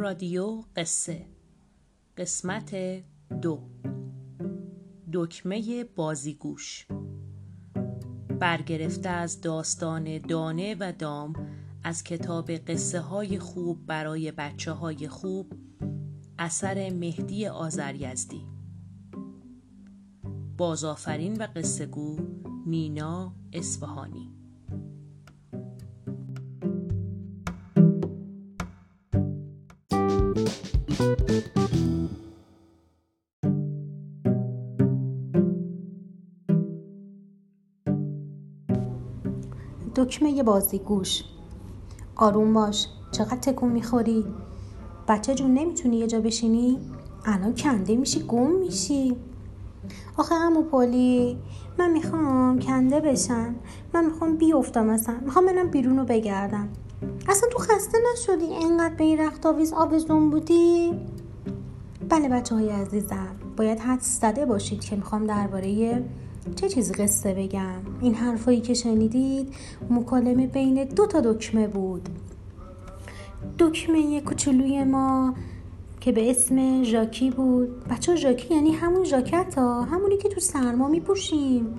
رادیو قصه. قسمت دو. دکمه بازیگوش. برگرفته از داستان دانه و دام از کتاب قصه های خوب برای بچه های خوب اثر مهدی آزریزدی بازآفرین و قصه گو نینا اصفهانی. دکمه بازیگوش آروم باش. چقدر تکون می‌خوری؟ بچه جون نمی‌تونی یه جا بشینی؟ الان کنده میشی گم میشی. آخه همو پولی من می‌خوام کنده بشم. من می‌خوام بیفتم اصلا. می‌خوام برم بیرون رو بگردم. اصلا تو خسته نشدی؟ اینقدر به این رخت آویز آویزون بودی؟ بله بچه های عزیزم باید حد زده باشید که می‌خوام درباره چه چیزی قصه بگم؟ این حرفایی که شنیدید مکالمه بین دو تا دکمه بود. دکمه کوچولوی ما که به اسم ژاکی بود. بچه ژاکی یعنی همون ژاکت ها همونی که تو سرما میپوشیم.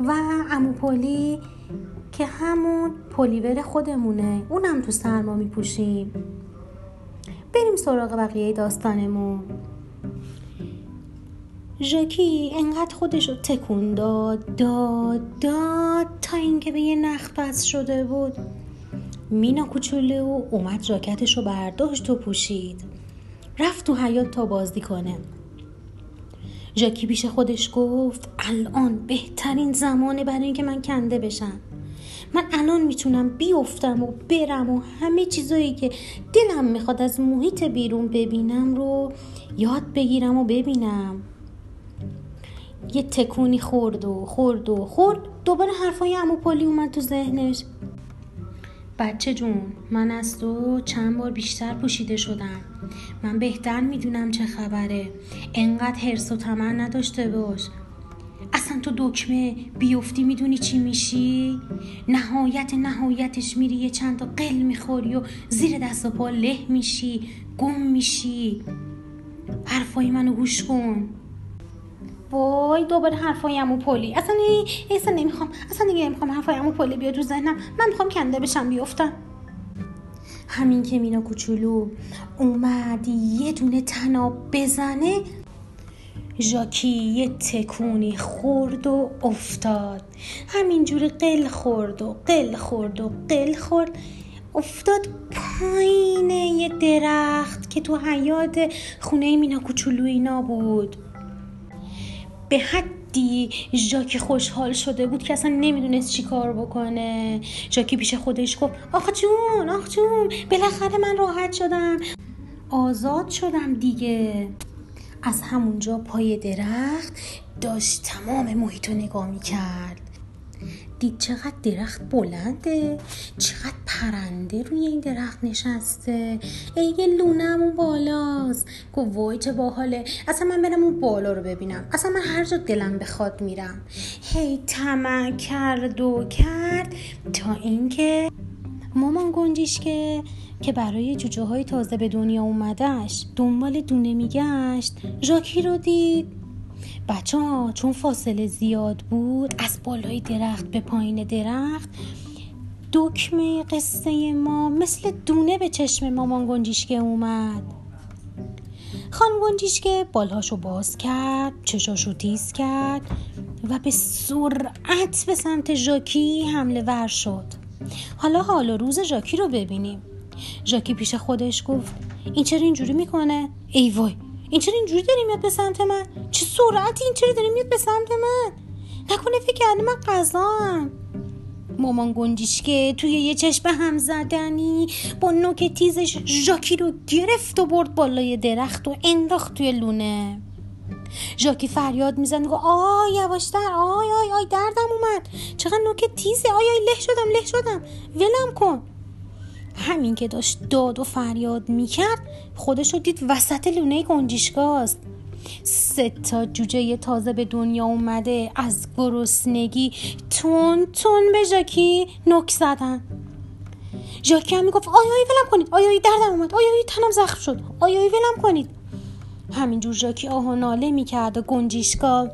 و امو پولی که همون پلیور خودمونه. اونم تو سرما میپوشیم. بریم سراغ بقیه داستانمون. ژاکی انقدر خودش رو تکون داد داد داد تا اینکه به یه نخ بس شده بود. مینا کوچولو اومد جاکتش رو برداشت و پوشید. رفت تو حیات تا بازی کنه. ژاکی پیش خودش گفت الان بهترین زمانه برای اینکه من کنده بشم. من الان می‌تونم بیفتم و برم و همه چیزایی که دلم می‌خواد از محیط بیرون ببینم رو یاد بگیرم و ببینم. یه تکونی خورد و خورد و خورد. دوباره حرفای امو پلی اومد تو ذهنش. بچه جون من از تو چند بار بیشتر پوشیده شدم. من بهتر می‌دونم چه خبره. انقدر حرس و تمن نداشته باش. اصلا تو دکمه بیفتی می‌دونی چی میشی؟ نهایت نهایتش میری یه چند تا قل می‌خوری و زیر دست و پا له میشی گم میشی. حرفای منو گوش کن. وای دوباره حرفای عمو پلی. اصلا اصلا نمی‌خوام اصلا دیگه نمی‌خوام حرفای عمو پلی بیاد رو ذهنم. من می‌خوام کنده بشم بیفتم. همین که مینا کوچولو اومد یه دونه طناب بزنه ژاکی یه تکونی خورد و افتاد. همینجوری قل خورد و قل خورد و قل خورد. افتاد پایین یه درخت که تو حیات خونه مینا کوچولو اینا بود. به حدی ژاکی خوشحال شده بود که اصلا نمی‌دونست چی کار بکنه. ژاکی پیش خودش گفت آخ جون آخ جون بالاخره من راحت شدم. آزاد شدم دیگه. از همونجا پای درخت داشت تمام محیط رو نگاه می‌کرد. دید چقدر درخت بلنده چقدر پرنده روی این درخت نشسته. ای یه لونه اون بالاست. گفت وای چه باحاله. اصلا من برم اون بالا رو ببینم. اصلا من هر جا دلم بخواد میرم. هی طمع کرد و کرد تا اینکه مامان گنجیش که که برای جوجه های تازه به دنیا اومدهش دنبال دونه میگشت ژاکی رو دید. بچه ها چون فاصله زیاد بود از بالای درخت به پایین درخت دکمه قصه ما مثل دونه به چشم مامان گنجیشکه اومد. خانم گنجیشکه بالهاشو باز کرد چشاشو تیز کرد و به سرعت به سمت ژاکی حمله ور شد. حالا حالا روز ژاکی رو ببینیم. ژاکی پیش خودش گفت این چرا اینجوری می‌کنه؟ ای وای این چرا اینجوری داری میاد به سمت من؟ چه سرعتی این چرا داری میاد به سمت من؟ نکنه فکر کرده من غذام مامان گنجیشکه توی یه چشم هم زدنی با نوک تیزش ژاکی رو گرفت و برد بالای درخت و انداخت توی لونه. ژاکی فریاد می‌زنه آی یواشتر آی آی آی دردم اومد. چقدر نوک تیزه آی آی له شدم له شدم. ولم کن. همین که داشت داد و فریاد می‌کرد خودش رو دید وسط لونه گنجیشگاست سه تا جوجه تازه به دنیا اومده از گرسنگی تون تون به ژاکی نک زدن. ژاکی هم می‌گفت آیایی ولم کنید. آیایی دردم اومد. آیایی تنم زخم شد. آیایی ولم کنید. همینجور ژاکی آه و ناله می‌کرد و گنجیشکا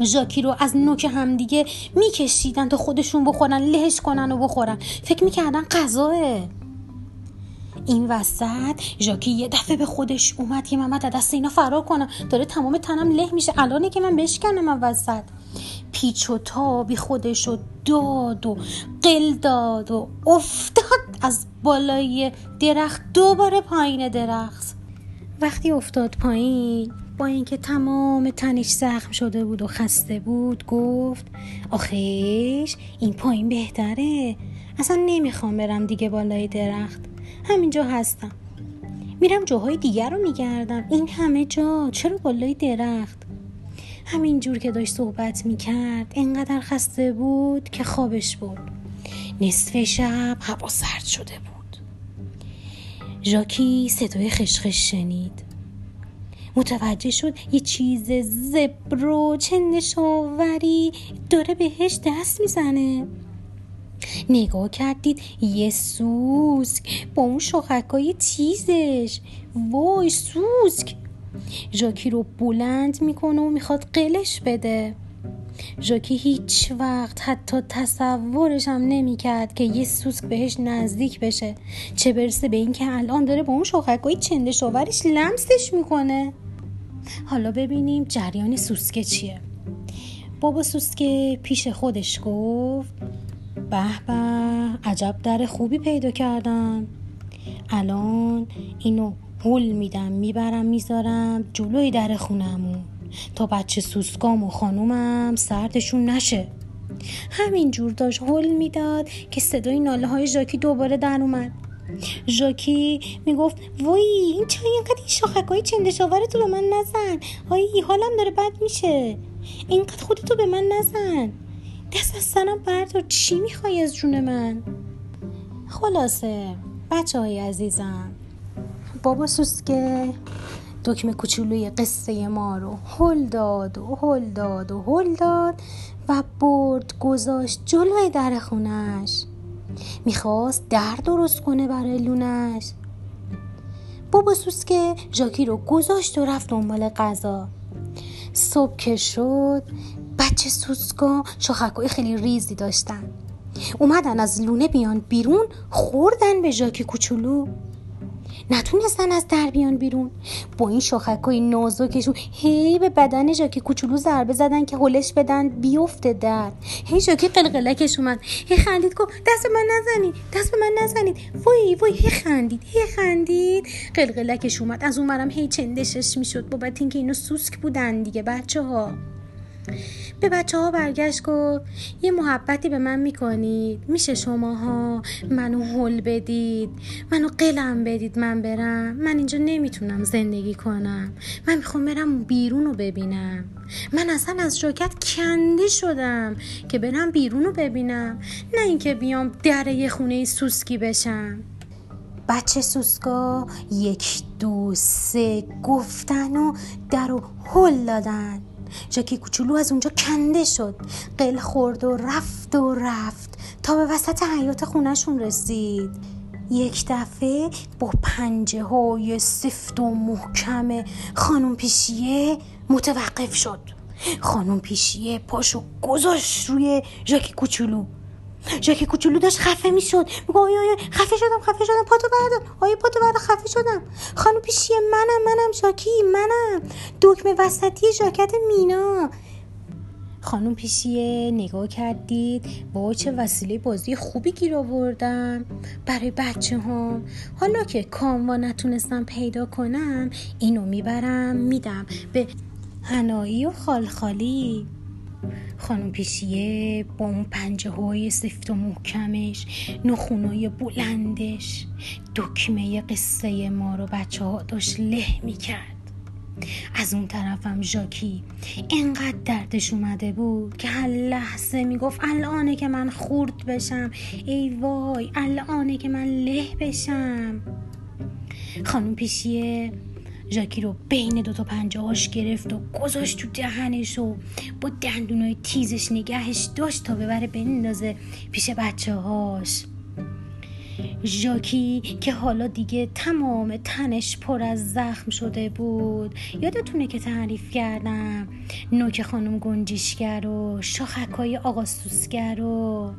ژاکی رو از نوک همدیگه میکشیدن تا خودشون بخورن لهش کنن و بخورن. فکر می‌کردن غذاه این وسط ژاکی یه دفعه به خودش اومد که من دست اینا فرار کنم داره تمام تنم له میشه. الانه که من بشکنم من وسط. پیچ و تابی خودش رو داد و قل داد و افتاد از بالای درخت. دوباره پایین درخت. وقتی افتاد پایین با اینکه تمام تنش زخم شده بود و خسته بود گفت آخیش این پایین بهتره. اصلا نمی‌خوام برم دیگه بالای درخت. همینجا هستم. میرم جاهای دیگر رو میگردم. این همه جا چرا بالای درخت؟ همین جور که داشت صحبت می‌کرد انقدر خسته بود که خوابش برد. نصف شب هوا سرد شده بود. ژاکی صدای خشخش شنید. متوجه شد یه چیز زبر چه نشاوری داره بهش دست می‌زنه. نگاه کردید یه سوسک با اون شاخکای تیزش. وای سوسک! ژاکی رو بلند می‌کنه و می‌خواد قلش بده. ژاکی هیچ وقت حتی تصورش هم نمی‌کرد که یه سوسک بهش نزدیک بشه. چه برسه به اینکه الان داره با اون شاخکای چنده شاورش لمسش می‌کنه. حالا ببینیم جریان سوسکه چیه. بابا سوسکه پیش خودش گفت به به عجب در خوبی پیدا کردم. الان اینو هول میدم می‌برم می‌ذارم جلوی در خونمون تا بچه سوسکام و خانومم سردشون نشه. همین جور داشت هول می‌داد که صدای ناله های ژاکی دوباره در اومد. ژاکی می‌گفت وای این چای اینقدر این شاخک های چندشاور تو به من نزن. هایی حالم داره بد میشه. اینقدر خودتو به من نزن. دست از سنم بردار چی می‌خوای از جون من؟ خلاصه بچه های عزیزم. بابا سوسکه. دکمه کوچولوی قصه ما رو هل داد و هل داد و هل داد و برد گذاشت جلوی در خونش. می‌خواست در درست کنه برای لونش. بابا سوسکه ژاکی رو گذاشت و رفت دنبال غذا. صبح که شد بچه سوسکا شاخکای خیلی ریزی داشتن. اومدن از لونه بیان بیرون خوردن به ژاکی کوچولو. نتونستن از در بیان بیرون. با این شاخکای نازکشون هی به بدن ژاکی کوچولو ضربه زدن که هلش بدن بیفته در هی ژاکی قلقلکش اومد. هی خندید گفت دست من نزنید دست به من نزنید. وای وای هی خندید هی خندید. قلقلکش اومد. از اونورم هی چندشش می‌شد. بابت اینکه اینو سوسک بودن دیگه بچه ها به بچه ها برگشت گفت یه محبتی به من می‌کنید. میشه شماها منو حل بدید منو قلم بدید من برم. من اینجا نمی‌تونم زندگی کنم. من می‌خوام برم بیرون رو ببینم. من اصلا از ژاکت کنده شدم که برم بیرون رو ببینم. نه اینکه بیام در یه خونه سوسکی بشم. بچه سوسکا یک دو سه گفتن و در رو هل دادن. جاکی کوچولو از اونجا کنده شد. قل خورد و رفت و رفت تا به وسط حیات خونشون رسید. یک دفعه با پنجه های سفت و محکم خانم پیشیه متوقف شد. خانم پیشیه پاشو گذاشت روی ژاکی کوچولو. ژاکی کوچولو داشت خفه می‌شد. میگه آیا آیا خفه شدم خفه شدم پاتو بردار. آیا پاتو بردار خفه شدم. خانم پیشیه منم منم ژاکی منم. دکمه وسطی ژاکت مینا. خانم پیشیه نگاه کردید؟ با چه وسیله بازی خوبی گیر آوردم. برای بچه ها حالا که کاموا نتونستم پیدا کنم اینو می‌برم میدم به هنایی و خالخالی. خانم پیشیه با اون پنجه های سفت و محکمش نخونای بلندش دکمه قصه ما رو بچه ها داشت له می‌کرد از اون طرفم ژاکی اینقدر دردش اومده بود که هر لحظه می‌گفت الانه که من خورد بشم. ای وای الانه که من له بشم. خانم پیشیه ژاکی رو بین دوتا پنجه هاش گرفت و گذاشت تو دهنش و با دندونای تیزش نگهش داشت تا ببره بندازه پیش بچه هاش ژاکی که حالا دیگه تمام تنش پر از زخم شده بود. یادتونه که تعریف کردم؟ نوک خانم گنجیشگر و شاخکای آقا سوسگر و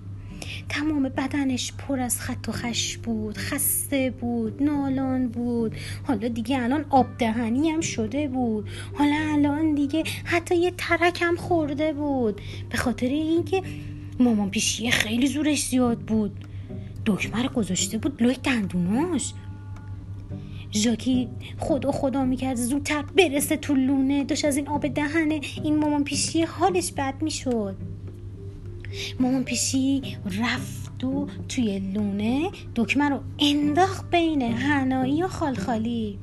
تمام بدنش پر از خط و خش بود خسته بود نالان بود. حالا دیگه الان آب دهنی هم شده بود. حالا الان دیگه حتی یه ترک هم خورده بود. به خاطر اینکه مامان پیشیه خیلی زورش زیاد بود. دکمه گذاشته بود لوی دندوناش. ژاکی خدا خدا می‌کرد زودتر برسه تو لونه. داشت از این آب دهنه این مامان پیشی حالش بد می‌شد. مامان پیشی رفت و توی لونه دکمه رو انداخت بین هنایی و خالخالی.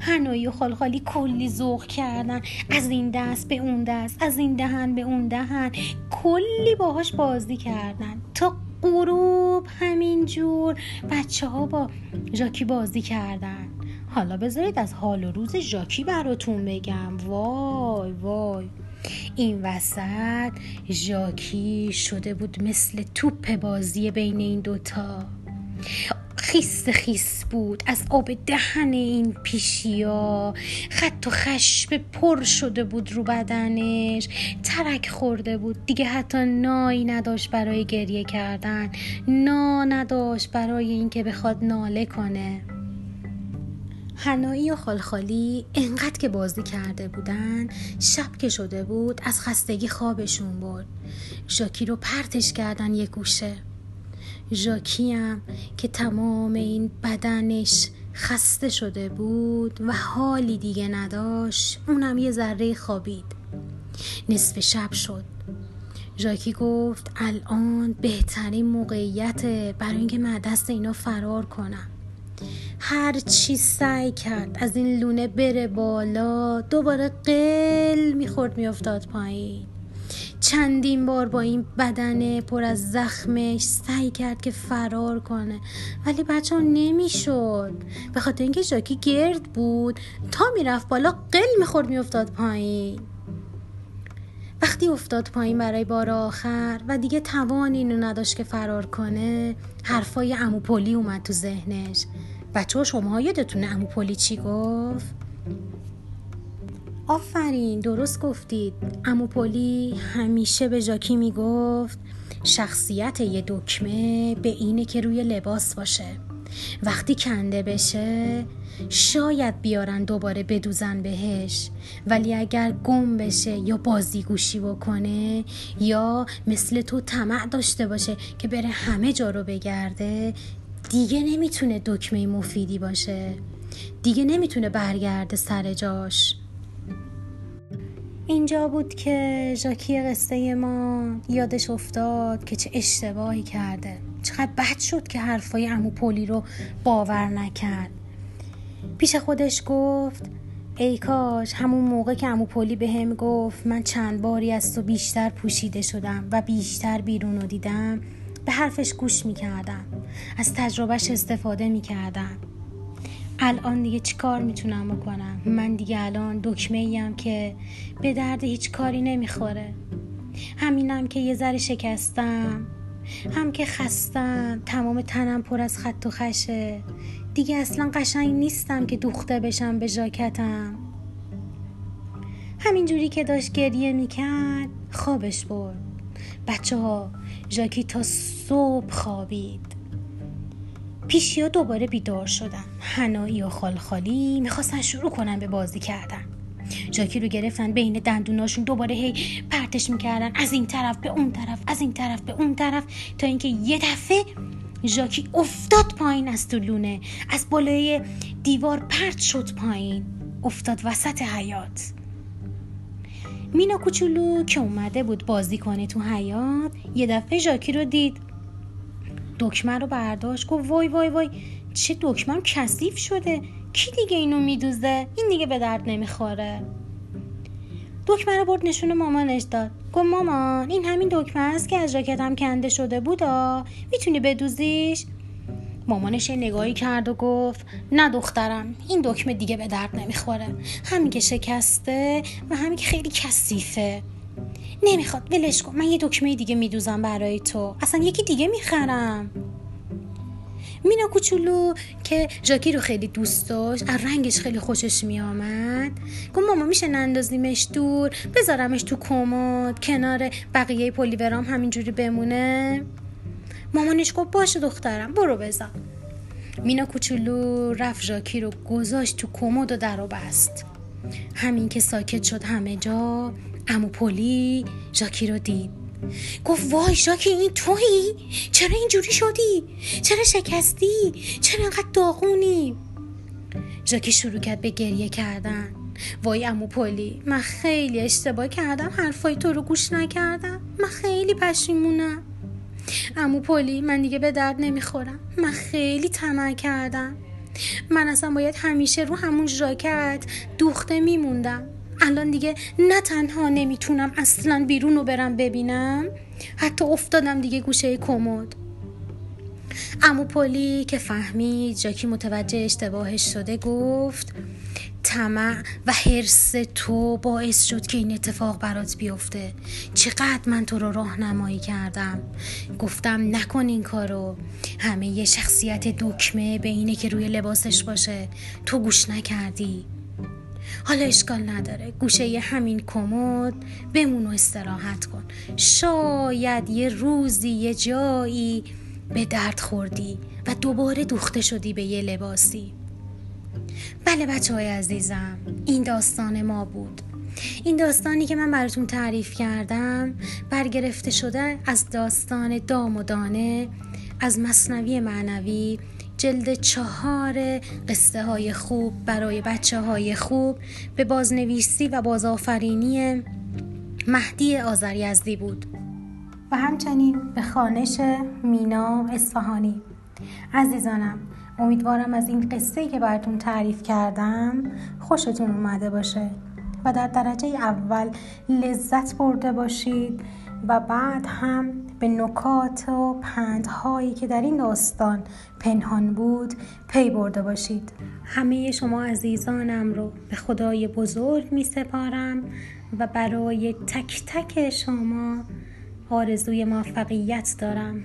هنایی و خالخالی کلی ذوق کردن. از این دست به اون دست از این دهن به اون دهن. کلی باهاش بازی کردن. تا غروب همینجور بچه ها با ژاکی بازی کردن. حالا بذارید از حال و روز ژاکی براتون بگم. وای وای. این وسط ژاکی شده بود مثل توپ بازی بین این دوتا. خیس خیس بود از آب دهن این پیشیا. خط و خشب پر شده بود رو بدنش. ترک خورده بود. دیگه حتی نایی نداشت برای گریه کردن. نا نداشت برای اینکه بخواد ناله کنه. هنایی و خالخالی انقدر که بازی کرده بودن شب که شده بود از خستگی خوابشون برد. ژاکی رو پرتش کردن یه گوشه. ژاکی هم که تمام این بدنش خسته شده بود و حالی دیگه نداشت اونم یه ذره خوابید. نصف شب شد. ژاکی گفت الان بهترین موقعیت برای اینکه من دست اینا فرار کنم. هر چی سعی کرد از این لونه بره بالا دوباره قل می‌خورد میافتاد پایین. چندین بار با این بدن پر از زخمش سعی کرد که فرار کنه ولی بچه ها نمی‌شد. به خاطر اینکه ژاکی گرد بود تا می‌رفت بالا قل می‌خورد میافتاد پایین. وقتی افتاد پایین برای بار آخر و دیگه توان اینو نداشت که فرار کنه حرفای اموپولی اومد تو ذهنش. بچه ها شما یادتونه اموپولی چی گفت؟ آفرین درست گفتید. اموپولی همیشه به ژاکی می‌گفت شخصیت یه دکمه به اینه که روی لباس باشه. وقتی کنده بشه شاید بیارن دوباره بدوزن بهش. ولی اگر گم بشه یا بازیگوشی بکنه یا مثل تو طمع داشته باشه که بره همه جا رو بگرده دیگه نمی‌تونه دکمه مفیدی باشه. دیگه نمی‌تونه برگرده سر جاش. اینجا بود که ژاکی قصه ما یادش افتاد که چه اشتباهی کرده. چقدر بد شد که حرفای امو پولی رو باور نکرد. پیش خودش گفت ای کاش همون موقع که امو پولی به هم گفت من چند باری از تو بیشتر پوشیده شدم و بیشتر بیرون رو دیدم به حرفش گوش می‌کردم از تجربهش استفاده می‌کردم الان دیگه چی کار می‌تونم بکنم؟ من دیگه الان دکمه ایم که به درد هیچ کاری نمی‌خوره. همینم که یه ذره شکستم. هم که خستم. تمام تنم پر از خط و خشه. دیگه اصلا قشنگ نیستم که دوخته بشم به ژاکتم. همینجوری که داشت گریه می‌کرد خوابش برد. بچه ها ژاکی تا صبح خوابید. پیشیا دوباره بیدار شدن هنایی و خالخالی می‌خواستن شروع کنن به بازی کردن. جاکی رو گرفتن بین دندوناشون دوباره هی پرتش می‌کردن. از این طرف به اون طرف از این طرف به اون طرف تا اینکه یه دفعه ژاکی افتاد پایین از تو لونه. از بالای دیوار پرت شد پایین. افتاد وسط حیات مینا کوچولو که اومده بود بازی کنه تو حیات یه دفعه ژاکی رو دید. دکمه رو برداشت گفت وای وای وای چه دکمم کثیف شده. کی دیگه اینو میدوزه؟ این دیگه به درد نمی‌خوره. دکمه رو برد نشون مامانش داد. گفت مامان این همین دکمه است که از جاکتم کنده شده بودا. می‌تونی بدوزیش؟ مامانش نگاهی کرد و گفت نه دخترم این دکمه دیگه به درد نمی‌خوره. همین که شکسته و همین که خیلی کثیفه. نمی‌خواد ولش کن من یه دکمه دیگه میدوزم برای تو. اصلا یکی دیگه می‌خرم. مینا کوچولو که جاکی رو خیلی دوست داشت از رنگش خیلی خوشش میآمد گفت ماما میشه نندازیمش دور؟ بذارمش تو کمد کنار بقیه پلیورام همینجوری بمونه؟ مامانش گفت باشه دخترم برو بذار مینا کوچولو رفت ژاکی رو گذاشت تو کمد و در و بست. همین که ساکت شد همه جا عمو پلی ژاکی رو دید. گفت وای ژاکی این تویی چرا اینجوری شدی؟ چرا شکستی؟ چرا انقدر داغونی؟ ژاکی شروع کرد به گریه کردن. وای عمو پلی من خیلی اشتباه کردم حرفای تو رو گوش نکردم. من خیلی پشیمونم. عمو پلی من دیگه به درد نمی‌خورم. من خیلی طمع کردم. من اصلا باید همیشه رو همون ژاکت دوخته میموندم. الان دیگه نه تنها نمی‌تونم اصلا بیرون رو برم ببینم حتی افتادم دیگه گوشه کمد. عمو پلی که فهمید ژاکی متوجه اشتباهش شده گفت طمع و حرص تو باعث شد که این اتفاق برات بیفته. چقدر من تو رو راهنمایی کردم. گفتم نکن این کارو. همه یه شخصیت دکمه به اینه که روی لباسش باشه. تو گوش نکردی. حالا اشکال نداره. گوشه همین کمد. بمون و استراحت کن. شاید یه روزی یه جایی به درد خوردی و دوباره دوخته شدی به یه لباسی. بله بچه های عزیزم این داستان ما بود. این داستانی که من براتون تعریف کردم برگرفته شده از داستان دام و دانه از مصنوی معنوی جلد چهار قصه های خوب برای بچه های خوب به بازنویسی و بازآفرینی مهدی آذریزدی بود. و همچنین به خانش مینا اصفهانی. عزیزانم امیدوارم از این قصه که براتون تعریف کردم خوشتون اومده باشه و در درجه اول لذت برده باشید و بعد هم به نکات و پندهایی که در این داستان پنهان بود پی برده باشید. همه شما عزیزانم رو به خدای بزرگ می سپارم و برای تک تک شما آرزوی موفقیت دارم.